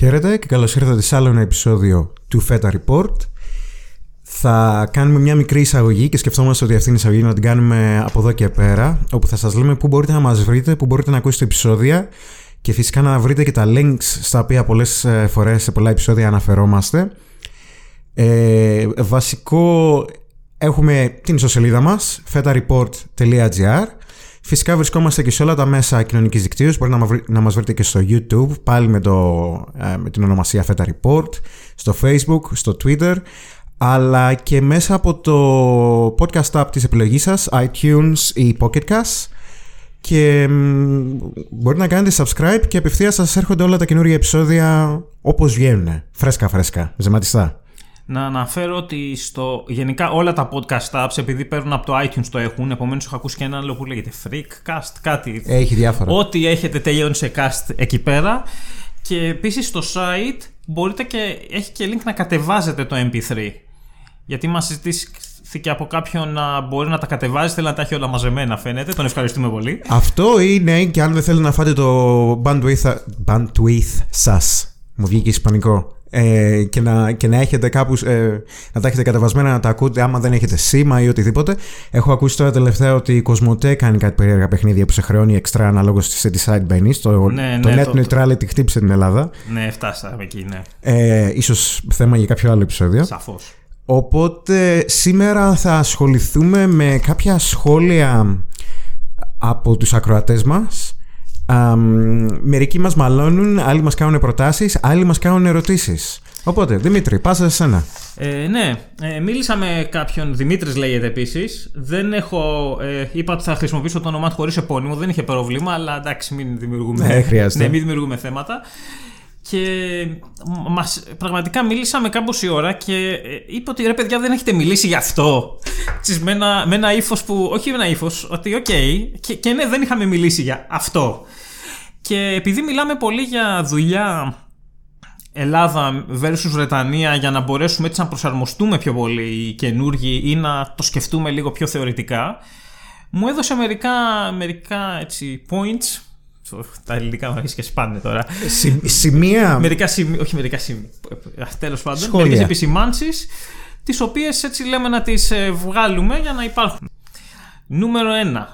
Χαίρετε και καλώς ήρθατε σε άλλο ένα επεισόδιο του FETA Report. Θα κάνουμε μια μικρή εισαγωγή και σκεφτόμαστε ότι αυτήν την εισαγωγή να την κάνουμε από εδώ και πέρα, όπου θα σας λέμε πού μπορείτε να μας βρείτε, πού μπορείτε να ακούσετε επεισόδια και φυσικά να βρείτε και τα links στα οποία πολλές ε, φορές σε πολλά επεισόδια αναφερόμαστε. Ε, βασικό έχουμε την ιστοσελίδα μας fetareport.gr Φυσικά βρισκόμαστε και σε όλα τα μέσα κοινωνικής δικτύωσης. Μπορείτε να, να μας βρείτε και στο YouTube, πάλι με, το, ε, με την ονομασία Feta Report, στο Facebook, στο Twitter, αλλά και μέσα από το podcast app της επιλογής σας, iTunes ή Pocketcast. Και μπορείτε να κάνετε subscribe και απευθείας σας έρχονται όλα τα καινούργια επεισόδια όπως βγαίνουν. Φρέσκα φρέσκα, ζεματιστά να αναφέρω ότι στο, γενικά όλα τα podcast apps επειδή παίρνουν από το iTunes το έχουν επομένως έχω ακούσει και ένα άλλο που λέγεται Freakcast κάτι έχει διάφορα ό,τι έχετε τελειώνει σε cast εκεί πέρα και επίσης στο site μπορείτε και έχει και link να κατεβάζετε το mp3 γιατί μας συζητήθηκε από κάποιον να μπορεί να τα κατεβάζει, θέλει να τα έχει όλα μαζεμένα φαίνεται. Τον ευχαριστούμε πολύ. Αυτό είναι και αν δεν θέλει να φάτε το bandwidth, bandwidth σας. Μου βγήκε ισπανικό ε, και, να, και να έχετε κάπου ε, να τα έχετε κατεβασμένα να τα ακούτε άμα δεν έχετε σήμα ή οτιδήποτε. Έχω ακούσει τώρα τελευταία ότι η Κοσμοτέ κάνει κάτι περίεργα παιχνίδια που σε χρεώνει εξτρά αναλόγως σε τι site μπαίνεις. Το, ναι, το ναι, net το, neutrality χτύπησε την Ελλάδα. Ναι, φτάσαμε εκεί, ναι. Ε, ίσως θέμα για κάποιο άλλο επεισόδιο. Σαφώς. Οπότε σήμερα θα ασχοληθούμε με κάποια σχόλια από τους ακροατές μας μερικοί μας μαλώνουν, άλλοι μας κάνουν προτάσεις, άλλοι μας κάνουν ερωτήσεις. Οπότε, Δημήτρη, πάσα σε σένα. Ε, ναι, ε, μίλησα με κάποιον, Δημήτρης λέγεται επίσης. Δεν έχω, ε, είπα ότι θα χρησιμοποιήσω το όνομά του χωρίς επώνυμο, δεν είχε πρόβλημα, αλλά εντάξει μην δημιουργούμε, ναι, χρειάζεται. ναι, μην δημιουργούμε θέματα. Και μας, πραγματικά μίλησα με κάμποση ώρα και ε, είπε ότι ρε παιδιά δεν έχετε μιλήσει γι' αυτό. με ένα, με ένα ύφος που, όχι με ένα ύφος, ότι OK, okay, και, και ναι δεν είχαμε μιλήσει για αυτό. Και επειδή μιλάμε πολύ για δουλειά Ελλάδα versus Βρετανία για να μπορέσουμε έτσι να προσαρμοστούμε πιο πολύ οι καινούργοι ή να το σκεφτούμε λίγο πιο θεωρητικά μου έδωσε μερικά, μερικά έτσι, points τα ελληνικά μου αρχίσει και σπάνε τώρα. σημεία. Μερικά σημεία. Όχι μερικά σημεία. Τέλος πάντων. Μερικές επισημάνσεις. Τις οποίες έτσι λέμε να τις ε, βγάλουμε για να υπάρχουν. Νούμερο 1.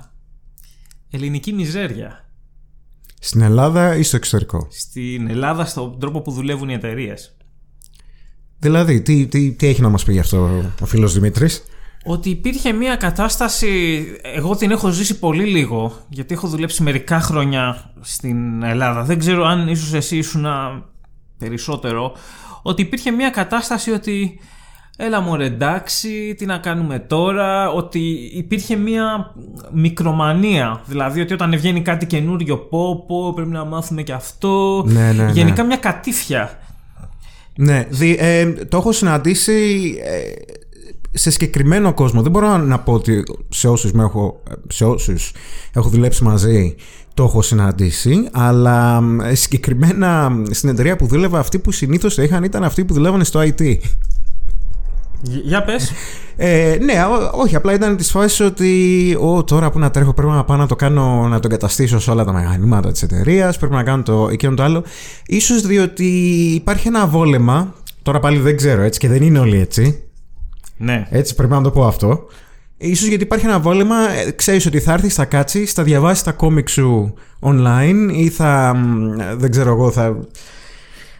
Ελληνική μιζέρια. Στην Ελλάδα ή στο εξωτερικό; Στην Ελλάδα, στον τρόπο που δουλεύουν οι εταιρείες. Δηλαδή, τι, τι, τι έχει να μας πει γι' αυτό ο φίλος Δημήτρης; Ότι υπήρχε μια κατάσταση, εγώ την έχω ζήσει πολύ λίγο, γιατί έχω δουλέψει μερικά χρόνια στην Ελλάδα. Δεν ξέρω αν ίσως εσύ ήσουν περισσότερο, ότι υπήρχε μια κατάσταση ότι έλα μου εντάξει, τι να κάνουμε τώρα, ότι υπήρχε μια μικρομανία, δηλαδή ότι όταν βγαίνει κάτι καινούριο πω πω πρέπει να μάθουμε και αυτό, ναι, ναι, ναι. γενικά μια κατήφια. Ναι, δι, ε, το έχω συναντήσει ε, σε συγκεκριμένο κόσμο. Δεν μπορώ να πω ότι σε όσους, με έχω, σε όσους έχω δουλέψει μαζί το έχω συναντήσει, αλλά ε, συγκεκριμένα στην εταιρεία που δούλευα αυτοί που συνήθως το είχαν ήταν αυτοί που δουλεύανε στο IT. Για πες. Ε, ναι, όχι, απλά ήταν τη φάση ότι ο, τώρα που να τρέχω πρέπει να πάω να το κάνω, να το εγκαταστήσω σε όλα τα μηχανήματα της εταιρείας, πρέπει να κάνω το εκείνο το άλλο. Ίσως διότι υπάρχει ένα βόλεμα, τώρα πάλι δεν ξέρω έτσι και δεν είναι όλοι έτσι. Ναι. Έτσι πρέπει να το πω αυτό. Ίσως γιατί υπάρχει ένα βόλεμα, ε, ξέρεις ότι θα έρθεις, θα κάτσεις, θα διαβάσεις τα κόμικ σου online ή θα, δεν ξέρω εγώ, θα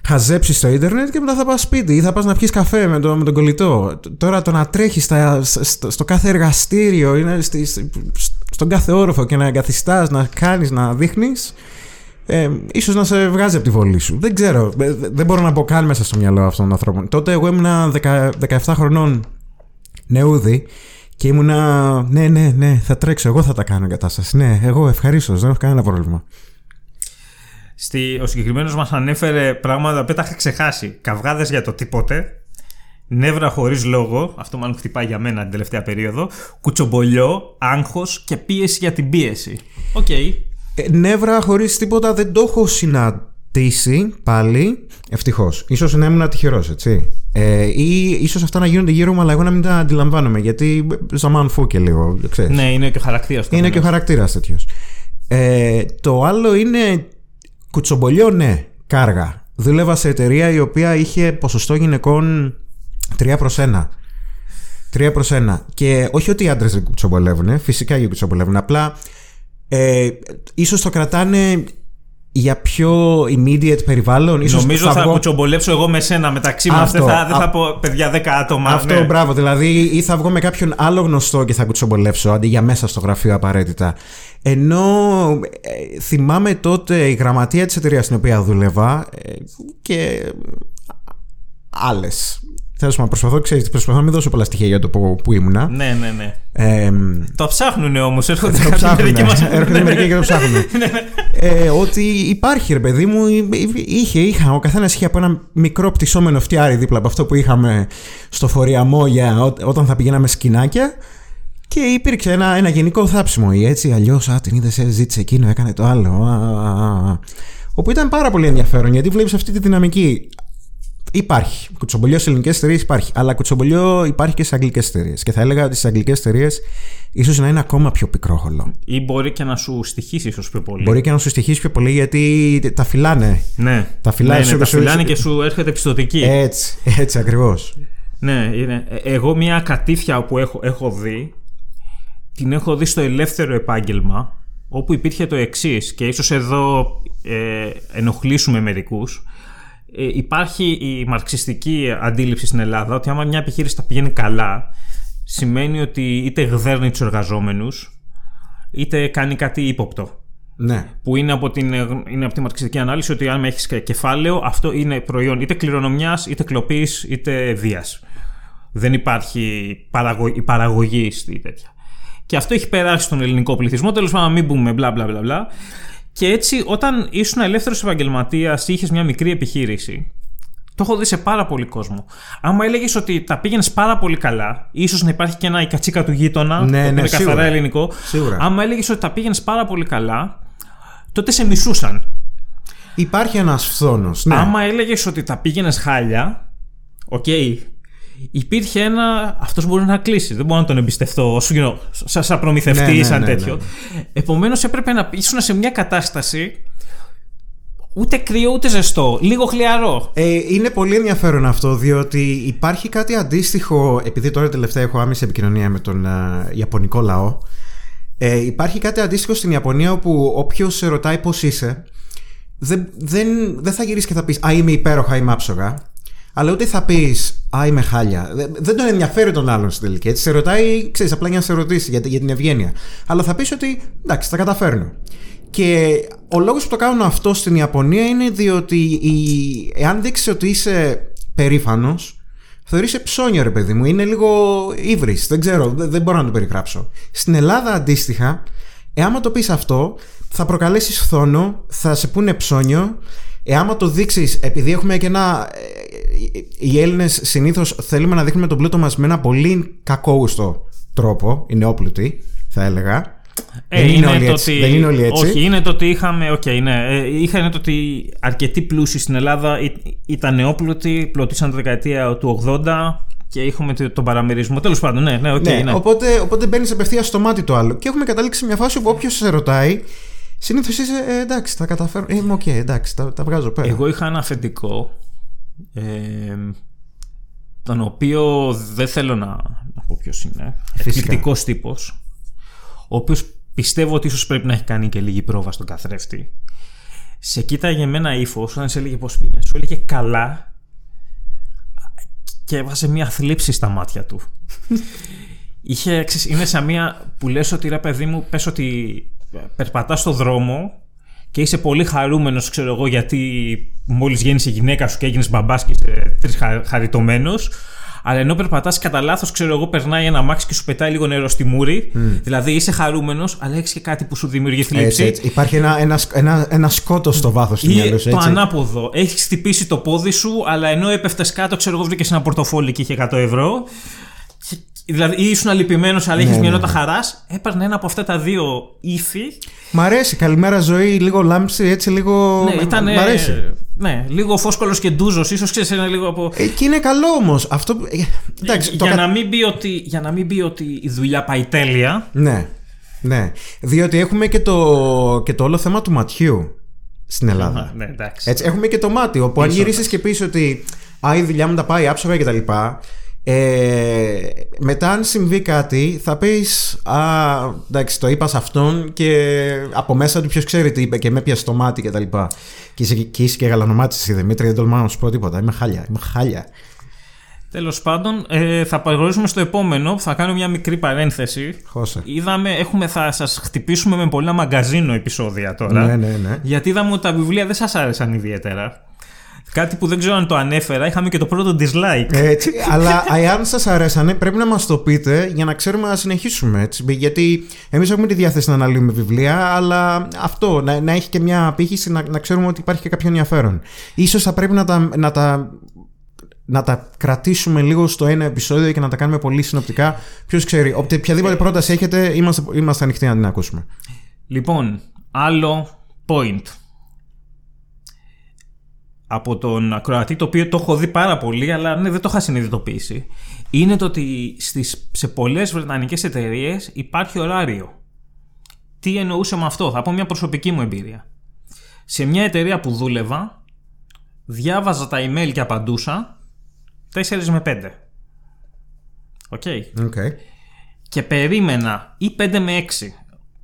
χαζέψει στο ίντερνετ και μετά θα πας σπίτι ή θα πας να πιεις καφέ με, το, με τον κολλητό. Τώρα το να τρέχεις στο, στο, κάθε εργαστήριο, είναι στη, στον κάθε όροφο και να εγκαθιστάς, να κάνεις, να δείχνεις, ε, ίσως να σε βγάζει από τη βολή σου. Δεν ξέρω. Ε, δεν μπορώ να πω καν μέσα στο μυαλό αυτών των ανθρώπων. Τότε εγώ ήμουν 17 χρονών νεούδη και ήμουνα. Ναι, ναι, ναι, θα τρέξω. Εγώ θα τα κάνω εγκατάσταση. Ναι, εγώ ευχαρίστως. Δεν έχω κανένα πρόβλημα. Στη, ο συγκεκριμένος μας ανέφερε πράγματα που τα είχα ξεχάσει. Καυγάδες για το τίποτε. Νεύρα χωρίς λόγο. Αυτό μάλλον χτυπάει για μένα την τελευταία περίοδο. Κουτσομπολιό, άγχος και πίεση για την πίεση. OK. Okay. Ε, νεύρα χωρίς τίποτα δεν το έχω συναντήσει πάλι. Ευτυχώς. Ίσως να ήμουν τυχερός, έτσι. Ε, ή ίσως αυτά να γίνονται γύρω μου, αλλά εγώ να μην τα αντιλαμβάνομαι. Γιατί ζαμάν και λίγο. Ξέρεις. Ναι, είναι και ο χαρακτήρας Είναι και ο χαρακτήρας τέτοιος. Ε, το άλλο είναι κουτσομπολιό, ναι, κάργα. δούλευα σε εταιρεία η οποία είχε ποσοστό γυναικών 3 προς 1. 3 προς 1. Και όχι ότι οι άντρες δεν κουτσομπολεύουν, φυσικά και κουτσομπολεύουν. Απλά ε, ίσως το κρατάνε για πιο immediate περιβάλλον. Ίσως Νομίζω θα, βγω- κουτσομπολέψω εγώ με σένα μεταξύ μας. Αυτό. Δεν θα, δεν θα Α- πω παιδιά 10 άτομα. Αυτό, ναι. μπράβο. Δηλαδή, ή θα βγω με κάποιον άλλο γνωστό και θα κουτσομπολεύσω αντί για μέσα στο γραφείο απαραίτητα. Ενώ ε, θυμάμαι τότε η γραμματεία της εταιρείας στην οποία δούλευα ε, και άλλες. Τέλος πάντων, προσπαθώ, ξέρεις, προσπαθώ να μην δώσω πολλά στοιχεία για το που, που ήμουνα. ναι, ναι, ναι. Ε, Το ψάχνουν όμως. Έρχονται το κάποιοι ψάχνουν. μερικοί μας- Έρχονται μερικοί και το ψάχνουν. ε, ότι υπάρχει, ρε παιδί μου, είχε, είχα, ο καθένας είχε από ένα μικρό πτυσσόμενο φτιάρι δίπλα από αυτό που είχαμε στο φοριαμό για ό, όταν θα πηγαίναμε σκηνάκια. Και υπήρξε ένα, ένα γενικό θάψιμο. Ή έτσι, αλλιώς, α, την είδες, ζήτησε εκείνο, έκανε το άλλο. Α, α, α. Όπου ήταν πάρα πολύ ενδιαφέρον γιατί βλέπεις αυτή τη δυναμική. Υπάρχει. Κουτσομπολιός σε ελληνικές εταιρείες υπάρχει. Αλλά κουτσομπολιό υπάρχει και σε αγγλικές εταιρείες. Και θα έλεγα ότι στις αγγλικές εταιρείες ίσως να είναι ακόμα πιο πικρόχολο. Ή μπορεί και να σου στοιχήσει ίσως πιο πολύ. Μπορεί και να σου στοιχήσει πιο πολύ γιατί τα φυλάνε. Ναι. Τα φυλάει ναι, σου- ναι, τα σου- φυλάνε σου- και σου έρχεται πιστοτική. Έτσι, έτσι ακριβώς. Ναι, είναι. Ε, Εγώ μια κατήφια που έχω, έχω δει, την έχω δει στο ελεύθερο επάγγελμα, όπου υπήρχε το εξής και ίσως εδώ ε, ενοχλήσουμε μερικούς. Ε, υπάρχει η μαρξιστική αντίληψη στην Ελλάδα ότι άμα μια επιχείρηση τα πηγαίνει καλά, σημαίνει ότι είτε γδέρνει τους εργαζόμενους, είτε κάνει κάτι ύποπτο. Ναι. Που είναι από, την, είναι από τη μαρξιστική ανάλυση ότι αν έχεις κεφάλαιο, αυτό είναι προϊόν είτε κληρονομιάς, είτε κλοπής, είτε βίας. Δεν υπάρχει παραγω... η παραγωγή στη τέτοια. Και αυτό έχει περάσει στον ελληνικό πληθυσμό. Τέλος πάντων, να μην πούμε μπλα μπλα μπλα μπλα. Και έτσι, όταν ήσουν ελεύθερος επαγγελματίας ή είχες μια μικρή επιχείρηση, το έχω δει σε πάρα πολύ κόσμο. Άμα έλεγες ότι τα πήγαινες πάρα πολύ καλά, ίσως να υπάρχει και ένα η κατσίκα του γείτονα, Ναι, το οποίο ναι, είναι καθαρά σίγουρα. ελληνικό. Σίγουρα. Άμα έλεγες ότι τα πήγαινες πάρα πολύ καλά, τότε σε μισούσαν. Υπάρχει ένας φθόνος. Ναι. Άμα έλεγες ότι τα πήγαινες χάλια, οκ. Υπήρχε ένα. Αυτός μπορεί να κλείσει. Δεν μπορώ να τον εμπιστευτώ όσο γίνω, σαν, σαν προμηθευτή Ναι, ή ναι, σαν ναι, τέτοιο. ναι. Επομένως έπρεπε να ήσουν σε μια κατάσταση ούτε κρύο ούτε ζεστό. Λίγο χλιαρό. Ε, είναι πολύ ενδιαφέρον αυτό, διότι υπάρχει κάτι αντίστοιχο, επειδή τώρα τελευταία έχω άμεση επικοινωνία με τον α, Ιαπωνικό λαό. Ε, υπάρχει κάτι αντίστοιχο στην Ιαπωνία όπου όποιος σε ρωτάει πώς είσαι, δεν, δεν, δεν θα γυρίσεις και θα πεις Α, είμαι υπέροχα, είμαι άψογα. Αλλά ούτε θα πεις Α, είμαι χάλια. Δεν, δεν τον ενδιαφέρει τον άλλον στην τελική. Έτσι σε ρωτάει, ξέρεις, απλά για να σε ρωτήσει για, για την ευγένεια. Αλλά θα πεις ότι εντάξει, τα καταφέρνω. Και ο λόγος που το κάνουν αυτό στην Ιαπωνία είναι διότι η... εάν δείξεις ότι είσαι περήφανος θεωρείσαι ψώνιο ρε παιδί μου, είναι λίγο ύβρις, δεν ξέρω, δεν, δεν μπορώ να το περιγράψω. Στην Ελλάδα αντίστοιχα, εάν το πεις αυτό θα προκαλέσεις φθόνο, θα σε πούνε ψώνιο Εάν το δείξεις, επειδή έχουμε και ένα. Ε, Οι Έλληνες συνήθως θέλουμε να δείχνουμε τον πλούτο μας με ένα πολύ κακόγουστο τρόπο, οι νεόπλουτοι, θα έλεγα. Ε, δεν, είναι όλοι το έτσι. ότι- δεν είναι όλοι έτσι. Όχι, είναι το ότι είχαμε. Οκ, ναι. Ε, είχα είναι το ότι αρκετοί πλούσιοι στην Ελλάδα ή- ήταν νεόπλουτοι, πλουτίσαν τη δεκαετία του 80 και είχαμε το- τον παραμερισμό. Τέλος πάντων, ναι, ναι, οκ. Ναι, ναι. Οπότε, οπότε μπαίνεις απευθείας στο μάτι το άλλο. Και έχουμε καταλήξει σε μια φάση όπου όποιος σε ρωτάει, συνήθως είσαι ε, εντάξει, τα καταφέρω. Ε, Είμαι οκ, εντάξει, τα, τα βγάζω πέρα. Εγώ είχα ένα αφεντικό ε, τον οποίο δεν θέλω να, να πω ποιος είναι. Φυσικά. εκπληκτικός τύπος ο οποίος πιστεύω ότι ίσως πρέπει να έχει κάνει και λίγη πρόβα στον καθρέφτη. Σε κοίταγε με ένα ύφο όταν σε έλεγε πως πήγαινε σου έλεγε καλά και έβαζε μια θλίψη στα μάτια του. Είχε, ξέρεις, είναι σαν μια που λες ότι ρε παιδί μου πες ότι περπατάς στο δρόμο και είσαι πολύ χαρούμενος ξέρω εγώ γιατί μόλις γέννησε η γυναίκα σου και έγινες μπαμπάς και είσαι τρεις χα, χαριτωμένος αλλά ενώ περπατάς κατά λάθος, ξέρω εγώ, περνάει ένα μάξι και σου πετάει λίγο νερό στη μούρη. Δηλαδή είσαι χαρούμενος αλλά έχεις και κάτι που σου δημιουργεί θλίψη. έτσι, έτσι. Υπάρχει ένα, ένας, ένα, ένα σκότος στο βάθος του Ή μυαλού σου. το έτσι. ανάποδο. Έχεις χτυπήσει το πόδι σου, αλλά ενώ έπεφτες κάτω, ξέρω εγώ, βρήκες ένα πορτοφόλι και είχε 100 ευρώ. Και- Δηλαδή, ή ήσουν αλυπημένο, αλλά είχε Ναι, μια ναι, νότα χαράς. Έπαιρνε ένα από αυτά τα δύο ύφη. Μ' αρέσει. Καλημέρα ζωή, λίγο λάμψη, έτσι λίγο. Ναι, ήταν. Μ' αρέσει. Ναι, λίγο φόσκολος και ντούζος, ίσως ξέρεις ένα λίγο από. Ε, και είναι καλό όμως. Αυτό. ε, Εντάξει, το για, κα- να μην πει ότι, για να μην πει ότι η δουλειά πάει τέλεια. Ναι. Ναι. Διότι έχουμε και το, και το όλο θέμα του ματιού. στην Ελλάδα. Ναι, εντάξει. Έτσι, έχουμε και το μάτι, όπου αν Ίσως. γυρίσεις και πεις ότι Α, η δουλειά μου τα πάει άψογα κτλ. Ε, μετά, αν συμβεί κάτι, θα πεις Α, εντάξει, το είπα σε αυτόν και από μέσα του ποιος ξέρει τι είπε και με πιασε το μάτι κτλ. Και, και, είσαι, και είσαι και γαλανομάτι εσύ, Δημήτρη, δεν τολμάω να σου πω τίποτα. Είμαι χάλια. Είμαι χάλια. Τέλος πάντων, ε, θα προχωρήσουμε στο επόμενο. Θα κάνω μια μικρή παρένθεση. Χώσε. Είδαμε, έχουμε, θα σας χτυπήσουμε με πολλά μαγκαζίνο επεισόδια τώρα. Ναι, ναι, ναι. Γιατί είδαμε ότι τα βιβλία δεν σας άρεσαν ιδιαίτερα. Κάτι που δεν ξέρω αν το ανέφερα, είχαμε και το πρώτο dislike. Έτσι, αλλά αν σας αρέσανε, πρέπει να μας το πείτε για να ξέρουμε να συνεχίσουμε. Έτσι. Γιατί εμείς έχουμε τη διάθεση να αναλύουμε βιβλία, αλλά αυτό, να, να έχει και μια απήχηση, να, να ξέρουμε ότι υπάρχει και κάποιο ενδιαφέρον. Ίσως θα πρέπει να τα, να τα να τα κρατήσουμε λίγο στο ένα επεισόδιο και να τα κάνουμε πολύ συνοπτικά. Ποιος ξέρει, οποιαδήποτε πρόταση έχετε, είμαστε, είμαστε ανοιχτοί να την ακούσουμε. Λοιπόν, άλλο point. Από τον ακροατή, το οποίο το έχω δει πάρα πολύ, αλλά ναι, δεν το είχα συνειδητοποιήσει. Είναι το ότι στις, σε πολλές βρετανικές εταιρείες υπάρχει ωράριο. Τι εννοούσε με αυτό, θα πω μια προσωπική μου εμπειρία. Σε μια εταιρεία που δούλευα, διάβαζα τα email και απαντούσα 4 με 5. OK. Okay. Και περίμενα ή 5 με 6,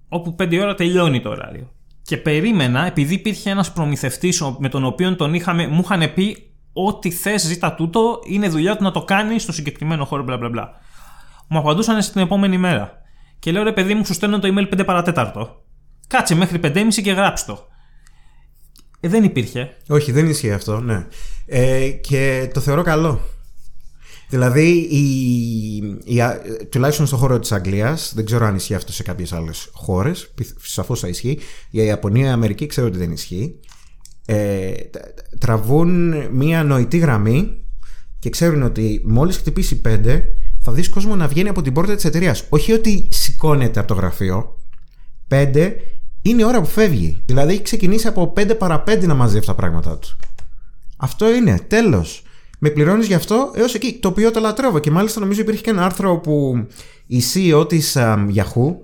όπου 5 ώρα τελειώνει το ωράριο. Και περίμενα, επειδή υπήρχε ένας προμηθευτής με τον οποίο τον είχαμε, μου είχαν πει ό,τι θες ζήτα τούτο, είναι δουλειά του να το κάνει στο συγκεκριμένο χώρο, μπλα μπλα μπλα. Μου απαντούσαν στην επόμενη μέρα. Και λέω ρε παιδί μου, σου στέλνω το email 5 παρά τέταρτο. Κάτσε μέχρι 5.30 και γράψ το. Ε, δεν υπήρχε. Όχι, δεν ισχύει αυτό, ναι. Ε, και το θεωρώ καλό. Δηλαδή, η, η, τουλάχιστον στον χώρο της Αγγλίας, δεν ξέρω αν ισχύει αυτό σε κάποιες άλλες χώρες, σαφώς θα ισχύει, η Ιαπωνία, η Αμερική ξέρω ότι δεν ισχύει, ε, τραβούν μία νοητή γραμμή και ξέρουν ότι μόλις χτυπήσει 5 θα δεις κόσμο να βγαίνει από την πόρτα της εταιρείας. Όχι ότι σηκώνεται από το γραφείο, 5 είναι η ώρα που φεύγει. Δηλαδή έχει ξεκινήσει από 5 παρα 5 να μαζεύει τα πράγματά του. Αυτό είναι, τέλος με πληρώνεις γι' αυτό έως εκεί. Το οποίο το λατρεύω. Και μάλιστα νομίζω υπήρχε και ένα άρθρο που η CEO της Yahoo.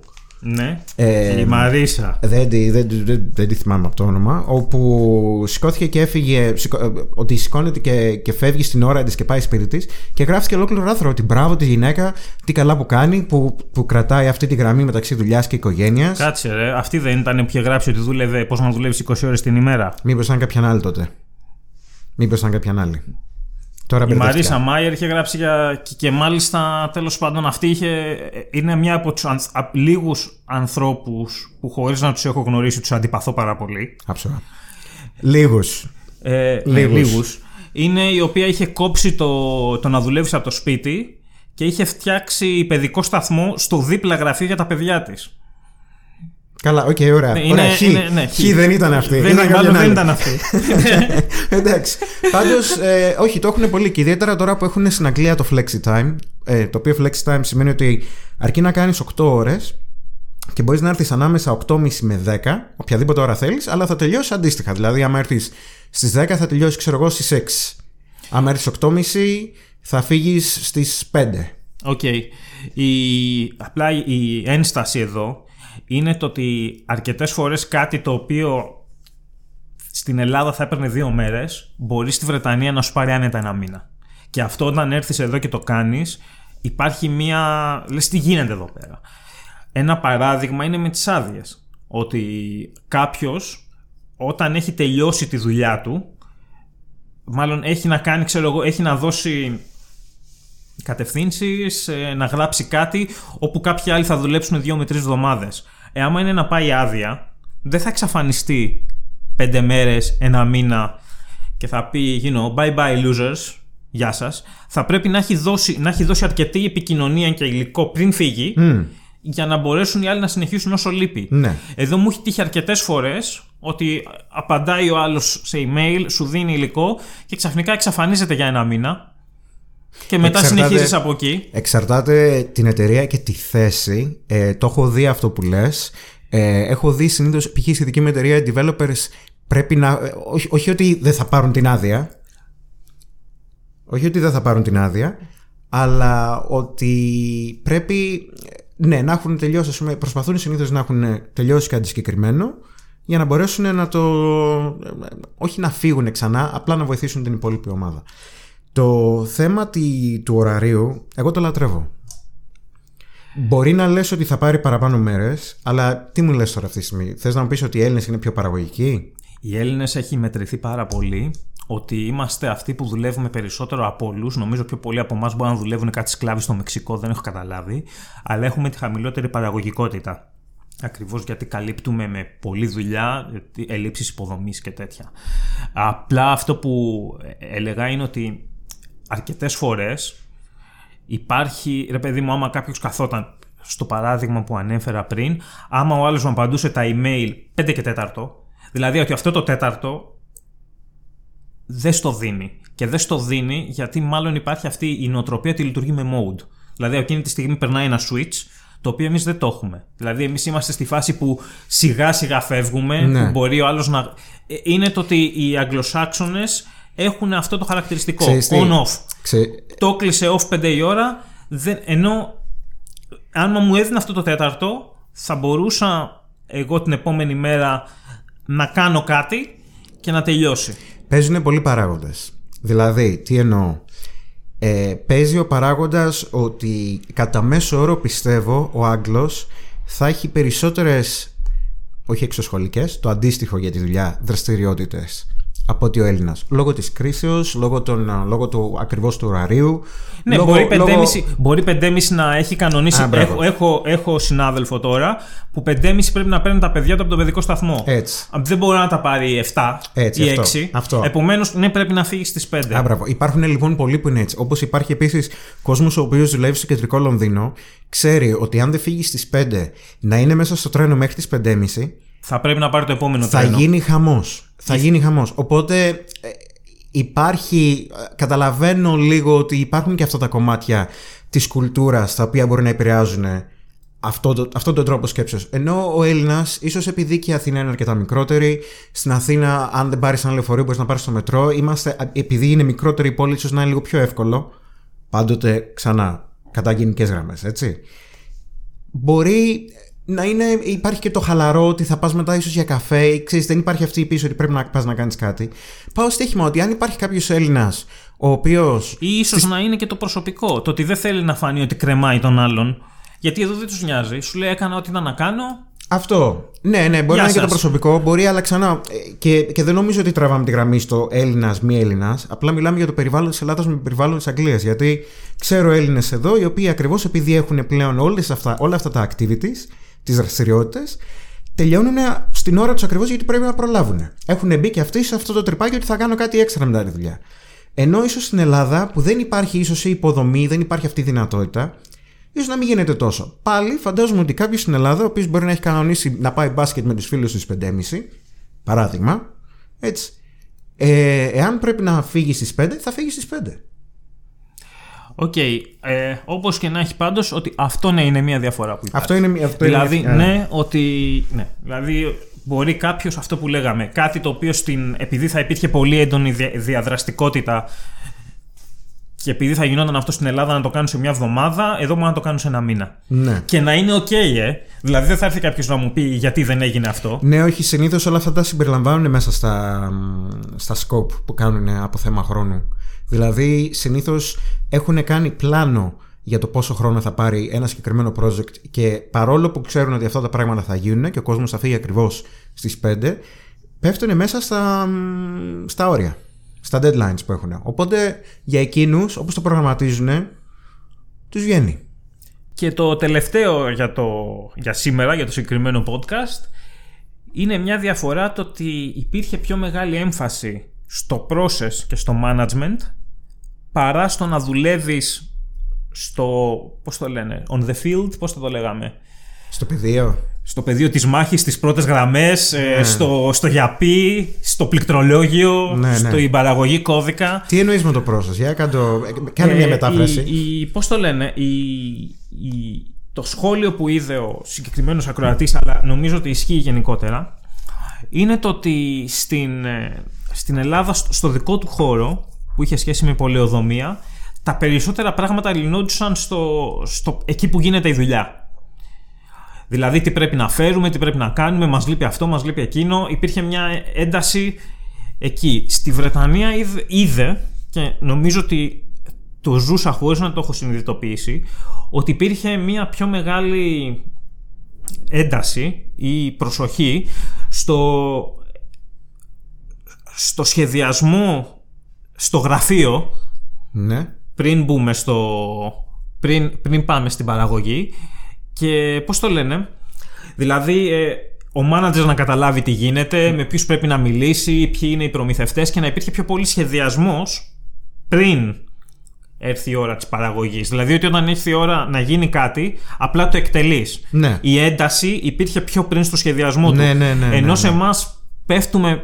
Ναι. Ε, η Μαρίσα. Δεν, δεν, δεν, δεν τη θυμάμαι από το όνομα. Όπου σηκώθηκε και έφυγε. Σηκώ, ε, ότι σηκώνεται και, και φεύγει στην ώρα της και πάει σπίτι της. Και γράφτηκε ολόκληρο άρθρο ότι μπράβο τη γυναίκα, τι καλά που κάνει, που, που κρατάει αυτή τη γραμμή μεταξύ δουλειάς και οικογένειας. Κάτσε, ρε. Αυτή δεν ήταν που είχε γράψει ότι δούλευε πώς να δουλεύεις 20 ώρες την ημέρα; Μήπως ήταν κάποια άλλη τότε. Μήπως ήταν κάποια άλλη. Τώρα η Μαρίσα Μάιερ είχε γράψει για. και, και μάλιστα τέλος πάντων αυτή είχε, είναι μια από τους λίγους ανθρώπους που χωρίς να τους έχω γνωρίσει τους αντιπαθώ πάρα πολύ. Άψογα. Λίγους. Ε, λίγους. Είναι η οποία είχε κόψει το, το να δουλεύεις από το σπίτι και είχε φτιάξει παιδικό σταθμό στο δίπλα γραφείο για τα παιδιά της. Καλά, OK, okay, ωραία. Είναι, ωραία χ, είναι, ναι, χ. δεν ήταν αυτή. Δεν, ήταν μάλλον δεν ήταν αυτή. Εντάξει. Πάντως, ε, όχι, το έχουν πολύ και ιδιαίτερα τώρα που έχουν στην Αγγλία το flexi time. Ε, το οποίο flexi time σημαίνει ότι αρκεί να κάνεις 8 ώρες και μπορείς να έρθεις ανάμεσα 8.30 με 10, οποιαδήποτε ώρα θέλεις, αλλά θα τελειώσει αντίστοιχα. Δηλαδή, άμα έρθεις στις 10, θα τελειώσει, ξέρω εγώ, στις 6. Άμα έρθεις 8.30, θα φύγεις στις 5. OK. Okay. Η... Απλά η ένσταση εδώ είναι το ότι αρκετές φορές κάτι το οποίο στην Ελλάδα θα έπαιρνε δύο μέρες μπορεί στη Βρετανία να σου πάρει άνετα ένα μήνα. Και αυτό όταν έρθεις εδώ και το κάνεις υπάρχει μία... λες τι γίνεται εδώ πέρα. Ένα παράδειγμα είναι με τις άδειες. Ότι κάποιος όταν έχει τελειώσει τη δουλειά του μάλλον έχει να κάνει, ξέρω εγώ, έχει να δώσει κατευθύνσεις, ε, να γράψει κάτι όπου κάποιοι άλλοι θα δουλέψουν δύο με τρεις εβδομάδες. Ε, άμα είναι να πάει άδεια, δεν θα εξαφανιστεί πέντε μέρες, ένα μήνα και θα πει, you know, bye bye losers, γεια σας. Θα πρέπει να έχει δώσει, να έχει δώσει αρκετή επικοινωνία και υλικό πριν φύγει για να μπορέσουν οι άλλοι να συνεχίσουν όσο λείπει. Ναι. Εδώ μου έχει τύχει αρκετές φορές ότι απαντάει ο άλλος σε email, σου δίνει υλικό και ξαφνικά εξαφανίζεται για ένα μήνα. Και μετά συνεχίζεις από εκεί. Εξαρτάται την εταιρεία και τη θέση. Ε, το έχω δει αυτό που λες. Ε, έχω δει συνήθως, π.χ. στη δική μου εταιρεία, οι developers πρέπει να. Ε, όχι, όχι ότι δεν θα πάρουν την άδεια. Όχι ότι δεν θα πάρουν την άδεια, αλλά ότι πρέπει ναι, να έχουν τελειώσει, πούμε, προσπαθούν συνήθως να έχουν τελειώσει κάτι συγκεκριμένο για να μπορέσουν να το. όχι να φύγουν ξανά, απλά να βοηθήσουν την υπόλοιπη ομάδα. Το θέμα του ωραρίου, εγώ το λατρεύω. Μπορεί να λες ότι θα πάρει παραπάνω μέρες, αλλά τι μου λες τώρα αυτή τη στιγμή; Θες να μου πεις ότι οι Έλληνες είναι πιο παραγωγικοί; Οι Έλληνες έχει μετρηθεί πάρα πολύ ότι είμαστε αυτοί που δουλεύουμε περισσότερο από όλους. Νομίζω πιο πολλοί από εμάς μπορούν να δουλεύουν κάτι σκλάβοι στο Μεξικό, δεν έχω καταλάβει. Αλλά έχουμε τη χαμηλότερη παραγωγικότητα. Ακριβώς γιατί καλύπτουμε με πολλή δουλειά ελλείψεις υποδομής και τέτοια. Απλά αυτό που έλεγα είναι ότι αρκετές φορές υπάρχει, ρε παιδί μου, άμα κάποιος καθόταν στο παράδειγμα που ανέφερα πριν, άμα ο άλλος μου απαντούσε τα email 5 και 4, δηλαδή ότι αυτό το τέταρτο δεν στο δίνει. Και δεν στο δίνει γιατί μάλλον υπάρχει αυτή η νοοτροπία ότι λειτουργεί με mode. Δηλαδή εκείνη τη στιγμή περνάει ένα switch το οποίο εμείς δεν το έχουμε. Δηλαδή, εμείς είμαστε στη φάση που σιγά σιγά φεύγουμε, ναι. που μπορεί ο άλλος να. Ε, είναι το ότι οι Αγγλοσάξονες έχουν αυτό το χαρακτηριστικό. On-off. Το κλείσε off 5 η ώρα, δεν... ενώ αν μου έδινε αυτό το τέταρτο, θα μπορούσα εγώ την επόμενη μέρα να κάνω κάτι και να τελειώσει. Παίζουν πολλοί παράγοντες. Δηλαδή, τι εννοώ; Ε, παίζει ο παράγοντας ότι κατά μέσο όρο πιστεύω ο Άγγλος θα έχει περισσότερες όχι εξωσχολικές, το αντίστοιχο για τη δουλειά δραστηριότητες από ότι ο Έλληνας. Λόγω της κρίσεως, λόγω, λόγω του ακριβώς του ωραρίου. Ναι, λόγω, μπορεί, 5,5, λόγω... μπορεί 5,5 να έχει κανονίσει. Α, έχω, έχω, έχω συνάδελφο τώρα που 5,5 πρέπει να παίρνει τα παιδιά του από τον παιδικό σταθμό. Έτσι. Δεν μπορεί να τα πάρει 7 έτσι, ή 6. Αυτό, Επομένως, ναι, πρέπει να φύγει στις 5. Α, μπράβο. Υπάρχουν λοιπόν πολλοί που είναι έτσι. Όπως υπάρχει επίσης κόσμος ο οποίος δουλεύει στο κεντρικό Λονδίνο, ξέρει ότι αν δεν φύγει στις 5 να είναι μέσα στο τρένο μέχρι τις 5,5. Θα πρέπει να πάρει το επόμενο θα τρένο. Θα γίνει χαμός. Θα γίνει χαμός. Οπότε ε, υπάρχει. Καταλαβαίνω λίγο ότι υπάρχουν και αυτά τα κομμάτια της κουλτούρας τα οποία μπορεί να επηρεάζουν αυτό το, αυτόν τον τρόπο σκέψεως. Ενώ ο Έλληνας, ίσως επειδή και η Αθήνα είναι αρκετά μικρότερη, στην Αθήνα, αν δεν πάρεις ένα λεωφορείο, μπορείς να πάρεις το μετρό. Είμαστε, επειδή είναι μικρότερη η πόλη, ίσως να είναι λίγο πιο εύκολο. Πάντοτε ξανά, κατά γενικέ γραμμές, έτσι. Μπορεί να είναι, υπάρχει και το χαλαρό ότι θα πας μετά ίσως για καφέ, ή ξέρεις, δεν υπάρχει αυτή η πίσω ότι πρέπει να πας να κάνεις κάτι. Πάω στοίχημα ότι αν υπάρχει κάποιος Έλληνας ο οποίος. ή ίσως να είναι και το προσωπικό. Το ότι δεν θέλει να φανεί ότι κρεμάει τον άλλον. Γιατί εδώ δεν τους νοιάζει. Σου λέει: Έκανα ό,τι ήταν να κάνω. Αυτό. Ναι, ναι, μπορεί να είναι και το προσωπικό, μπορεί, αλλά ξανά. Ε, και, και δεν νομίζω ότι τραβάμε τη γραμμή στο Έλληνας, μη Έλληνας. Απλά μιλάμε για το περιβάλλον της Ελλάδας με το περιβάλλον της Αγγλίας. Γιατί ξέρω Έλληνες εδώ, οι οποίοι ακριβώς επειδή έχουν πλέον όλες αυτά, όλα αυτά τα activities, τις δραστηριότητες, τελειώνουν στην ώρα τους ακριβώς γιατί πρέπει να προλάβουν. Έχουν μπει και αυτοί σε αυτό το τρυπάκι ότι θα κάνω κάτι έξτρα μετά τη δουλειά. Ενώ ίσως στην Ελλάδα που δεν υπάρχει ίσως η υποδομή, δεν υπάρχει αυτή η δυνατότητα, ίσως να μην γίνεται τόσο. Πάλι φαντάζομαι ότι κάποιος στην Ελλάδα, ο οποίος μπορεί να έχει κανονίσει να πάει μπάσκετ με τους φίλους του 5.30, παράδειγμα, έτσι. Ε, εάν πρέπει να φύγει στις 5, θα φύγει στις 5. OK. Okay. Ε, Όπως και να έχει πάντως, ότι αυτό ναι είναι μια διαφορά που υπάρχει. Αυτό είναι, αυτό δηλαδή, είναι... ναι, ότι. Ναι, δηλαδή, μπορεί κάποιος αυτό που λέγαμε, κάτι το οποίο στην, επειδή θα υπήρχε πολύ έντονη διαδραστικότητα και επειδή θα γινόταν αυτό στην Ελλάδα να το κάνουν σε μια εβδομάδα, εδώ μπορεί να το κάνουν σε ένα μήνα. Ναι. Και να είναι OK, ε. Δηλαδή δεν θα έρθει κάποιος να μου πει γιατί δεν έγινε αυτό. Ναι, όχι. Συνήθως όλα αυτά τα συμπεριλαμβάνουν μέσα στα, στα scope που κάνουν από θέμα χρόνου. Δηλαδή, συνήθως έχουν κάνει πλάνο για το πόσο χρόνο θα πάρει ένα συγκεκριμένο project και παρόλο που ξέρουν ότι αυτά τα πράγματα θα γίνουν και ο κόσμος θα φύγει ακριβώς στις 5, πέφτουν μέσα στα, στα όρια, στα deadlines που έχουν. Οπότε για εκείνους, όπως το προγραμματίζουν, τους βγαίνει. Και το τελευταίο για, το, για σήμερα, για το συγκεκριμένο podcast, είναι μια διαφορά το ότι υπήρχε πιο μεγάλη έμφαση στο process και στο management παρά στο να δουλεύεις στο, πώς το λένε, on the field, πώς θα το λέγαμε; Στο πεδίο. Στο πεδίο της μάχης, στις πρώτες γραμμές, ε, ναι. στο, στο γιαπί, στο πληκτρολόγιο, ναι, ναι. στην παραγωγή κώδικα. Τι εννοείς με το process, για κάτω, κάνε μια ε, μετάφραση. Η, η, πώς το λένε, η, η, το σχόλιο που είδε ο συγκεκριμένος ακροατής, αλλά νομίζω ότι ισχύει γενικότερα, είναι το ότι στην, ε, στην Ελλάδα, στο δικό του χώρο, που είχε σχέση με πολεοδομία, τα περισσότερα πράγματα λυνόντουσαν στο, στο, εκεί που γίνεται η δουλειά. Δηλαδή τι πρέπει να φέρουμε, τι πρέπει να κάνουμε, μας λείπει αυτό, μας λείπει εκείνο. Υπήρχε μια ένταση εκεί. Στη Βρετανία είδε, είδε και νομίζω ότι το ζούσα χωρίς να το έχω συνειδητοποιήσει ότι υπήρχε μια πιο μεγάλη ένταση ή προσοχή στο, στο σχεδιασμό στο γραφείο Ναι. πριν μπούμε στο... πριν, πριν πάμε στην παραγωγή και πώς το λένε δηλαδή ε, ο μάνατζερ να καταλάβει τι γίνεται, με ποιους πρέπει να μιλήσει, ποιοι είναι οι προμηθευτές και να υπήρχε πιο πολύ σχεδιασμός πριν έρθει η ώρα της παραγωγής. Δηλαδή ότι όταν ήρθε η ώρα να γίνει κάτι, απλά το εκτελείς. Ναι. Η ένταση υπήρχε πιο πριν στο σχεδιασμό του. Ναι, ναι, ναι, Ενώ ναι, σε ναι. εμάς πέφτουμε,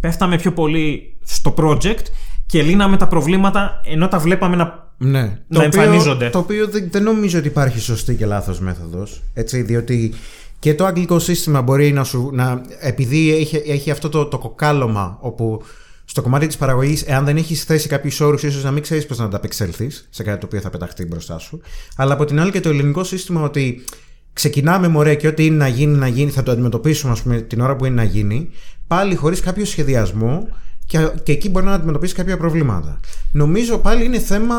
πέφταμε πιο πολύ στο project και λύναμε τα προβλήματα ενώ τα βλέπαμε να Ναι. να εμφανίζονται. Το οποίο δεν, δεν νομίζω ότι υπάρχει σωστή και λάθος μέθοδος. Έτσι, διότι και το αγγλικό σύστημα μπορεί να σου. Να, επειδή έχει, έχει αυτό το, το κοκάλωμα όπου στο κομμάτι της παραγωγής, εάν δεν έχεις θέσει κάποιους όρους, ίσως να μην ξέρεις πώς να ανταπεξέλθεις σε κάτι το οποίο θα πεταχτεί μπροστά σου. Αλλά από την άλλη και το ελληνικό σύστημα ότι ξεκινάμε μωρέ και ό,τι είναι να γίνει, να γίνει, θα το αντιμετωπίσουμε ας πούμε, την ώρα που είναι να γίνει, πάλι χωρίς κάποιο σχεδιασμό και, και εκεί μπορεί να αντιμετωπίσεις κάποια προβλήματα. Νομίζω πάλι είναι θέμα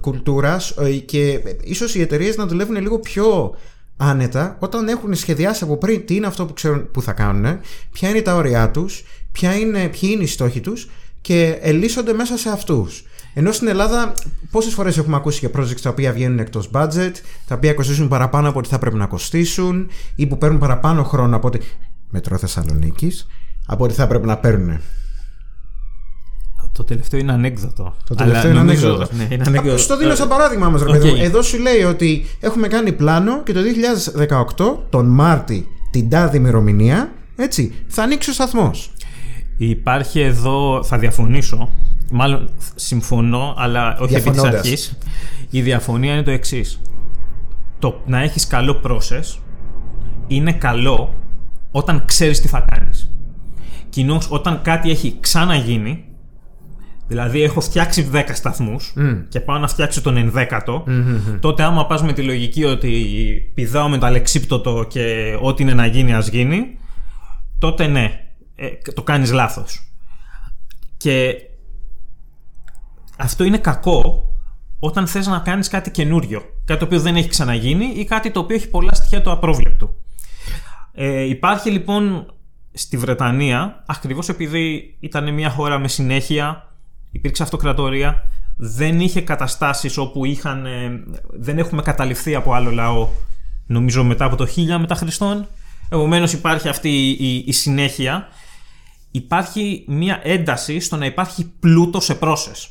κουλτούρας ε, και ίσως οι εταιρείες να δουλεύουν λίγο πιο άνετα όταν έχουν σχεδιάσει από πριν τι είναι αυτό που ξέρουν που θα κάνουν, ποια είναι τα όρια τους, ποια είναι, ποιοι είναι οι στόχοι τους και ελίσσονται μέσα σε αυτούς. Ενώ στην Ελλάδα, πόσες φορές έχουμε ακούσει για projects τα οποία βγαίνουν εκτός budget, τα οποία κοστίζουν παραπάνω από ό,τι θα πρέπει να κοστίσουν ή που παίρνουν παραπάνω χρόνο από ό,τι. Μετρό Θεσσαλονίκης, από ό,τι θα πρέπει να παίρνουν. Το τελευταίο είναι ανέκδοτο. Το τελευταίο είναι νομίζω- ανέκδοτο. Ναι, είναι ανέκδοτο. Στο δίνω σαν παράδειγμα όμως, ρε Οκ. παιδί μου. Εδώ σου λέει ότι έχουμε κάνει πλάνο και το 2018, τον Μάρτι, την τάδη ημερομηνία, έτσι, θα ανοίξει ο σταθμός. Υπάρχει εδώ, θα διαφωνήσω. Μάλλον συμφωνώ, αλλά όχι επί της Διαφωνώντας. αρχής. Η διαφωνία είναι το εξής. Το να έχεις καλό process είναι καλό όταν ξέρεις τι θα κάνεις. Κοινώς όταν κάτι έχει ξαναγίνει, δηλαδή έχω φτιάξει 10 σταθμούς και πάω να φτιάξω τον 11ο, τότε άμα πας με τη λογική ότι πηδάω με το αλεξίπτωτο και ό,τι είναι να γίνει ας γίνει, τότε ναι, ε, το κάνεις λάθος. Και αυτό είναι κακό όταν θες να κάνεις κάτι καινούριο. Κάτι το οποίο δεν έχει ξαναγίνει ή κάτι το οποίο έχει πολλά στοιχεία του απρόβλεπτου. Ε, υπάρχει λοιπόν στη Βρετανία, ακριβώς επειδή ήταν μια χώρα με συνέχεια, υπήρξε αυτοκρατορία, δεν είχε καταστάσεις όπου είχαν, ε, δεν έχουμε καταληφθεί από άλλο λαό, νομίζω μετά από το 1000 μετά Χριστόν. Επομένως υπάρχει αυτή η, η συνέχεια. Υπάρχει μια ένταση στο να υπάρχει πλούτο σε process.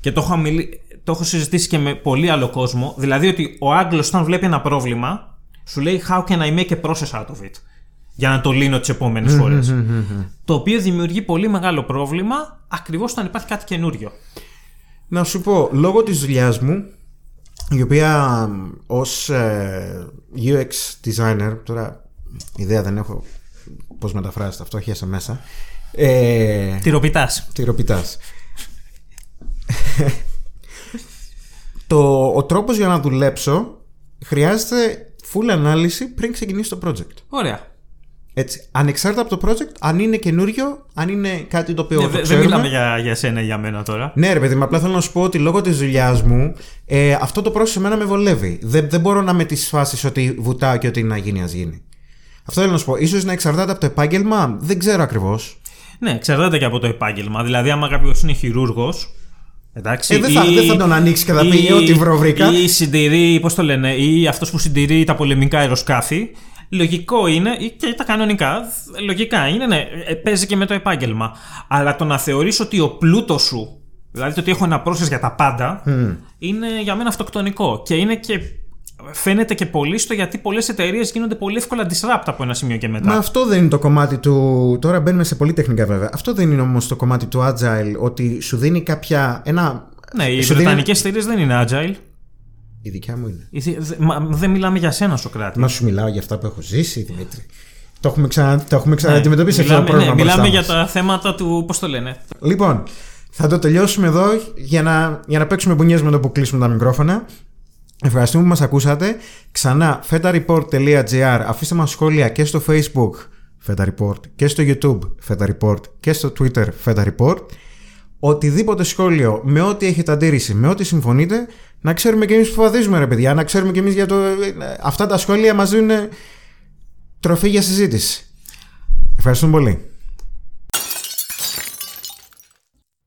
Και το έχω, μιλ- το έχω συζητήσει και με πολύ άλλο κόσμο. Δηλαδή ότι ο Άγγλος όταν βλέπει ένα πρόβλημα, σου λέει How can I make a process out of it; Για να το λύνω τις επόμενες φορές. Το οποίο δημιουργεί πολύ μεγάλο πρόβλημα ακριβώς όταν υπάρχει κάτι καινούριο. Να σου πω, λόγω της δουλειάς μου, η οποία μ, ως ε, UX designer, τώρα ιδέα δεν έχω πώς μεταφράζεται αυτό, χέσα μέσα, ε, Τυροπιτάς. τυροπιτάς. το, ο τρόπος για να δουλέψω χρειάζεται full ανάλυση πριν ξεκινήσει το project. Ωραία. Έτσι, ανεξάρτητα από το project, αν είναι καινούριο, αν είναι κάτι το οποίο Ναι, το δε- δεν ξέρουμε. μιλάμε για, για σένα ή για μένα τώρα. Ναι, ρε παιδί μου, απλά θέλω να σου πω ότι λόγω της δουλειάς μου ε, αυτό το πρόσωπο εμένα με βολεύει. Δεν, δεν μπορώ να με τις φάσεις ότι βουτάω και ότι να γίνει, α γίνει. Αυτό θέλω να σου πω. σω να εξαρτάται από το επάγγελμα, δεν ξέρω ακριβώς. Ναι, εξαρτάται και από το επάγγελμα. Δηλαδή, άμα κάποιος είναι χειρούργος. Εντάξει, Ε, δεν θα- ή- δεν θα τον ανοίξει και θα πει, ή- «Ό,τι βρω βρήκα». Ή συντηρεί, πώς το λένε, ή αυτός που συντηρεί τα πολεμικά αεροσκάφη. Λογικό είναι, ή και τα κανονικά, λογικά είναι, ναι, ε, παίζει και με το επάγγελμα. Αλλά το να θεωρείς ότι ο πλούτος σου, δηλαδή το ότι έχω ένα process για τα πάντα, είναι για μένα αυτοκτονικό. Και είναι και. Φαίνεται και πολύ στο γιατί πολλές εταιρείες γίνονται πολύ εύκολα disrupt από ένα σημείο και μετά. Μα αυτό δεν είναι το κομμάτι του. Τώρα μπαίνουμε σε πολύ τεχνικά βέβαια. Αυτό δεν είναι όμως το κομμάτι του agile, ότι σου δίνει κάποια. Ένα... ναι, οι σου δίνει- βρετανικές εταιρείες δεν είναι agile. Η δικιά μου είναι. Η θη- δε- μα- Δεν μιλάμε για σένα, Σοκράτη. Μα σου μιλάω για αυτά που έχω ζήσει, Δημήτρη. Το έχουμε, ξανα... το έχουμε ξαναντιμετωπίσει αυτό το μιλάμε, πρόβλημα. ναι, μιλάμε μπροστά για μας. τα θέματα του. Πώς το λένε; Λοιπόν, θα το τελειώσουμε εδώ για να, για να παίξουμε μπουνιές με το που κλείσουμε τα μικρόφωνα. Ευχαριστούμε που μας ακούσατε. Ξανά fetareport.gr Αφήστε μας σχόλια και στο facebook Feta Report και στο YouTube Feta Report και στο Twitter Feta Report. Οτιδήποτε σχόλιο, με ό,τι έχετε αντίρρηση, με ό,τι συμφωνείτε, να ξέρουμε και εμείς που φαδίζουμε ρε παιδιά, να ξέρουμε και εμείς για το... Αυτά τα σχόλια μας δίνουν τροφή για συζήτηση. Ευχαριστούμε πολύ.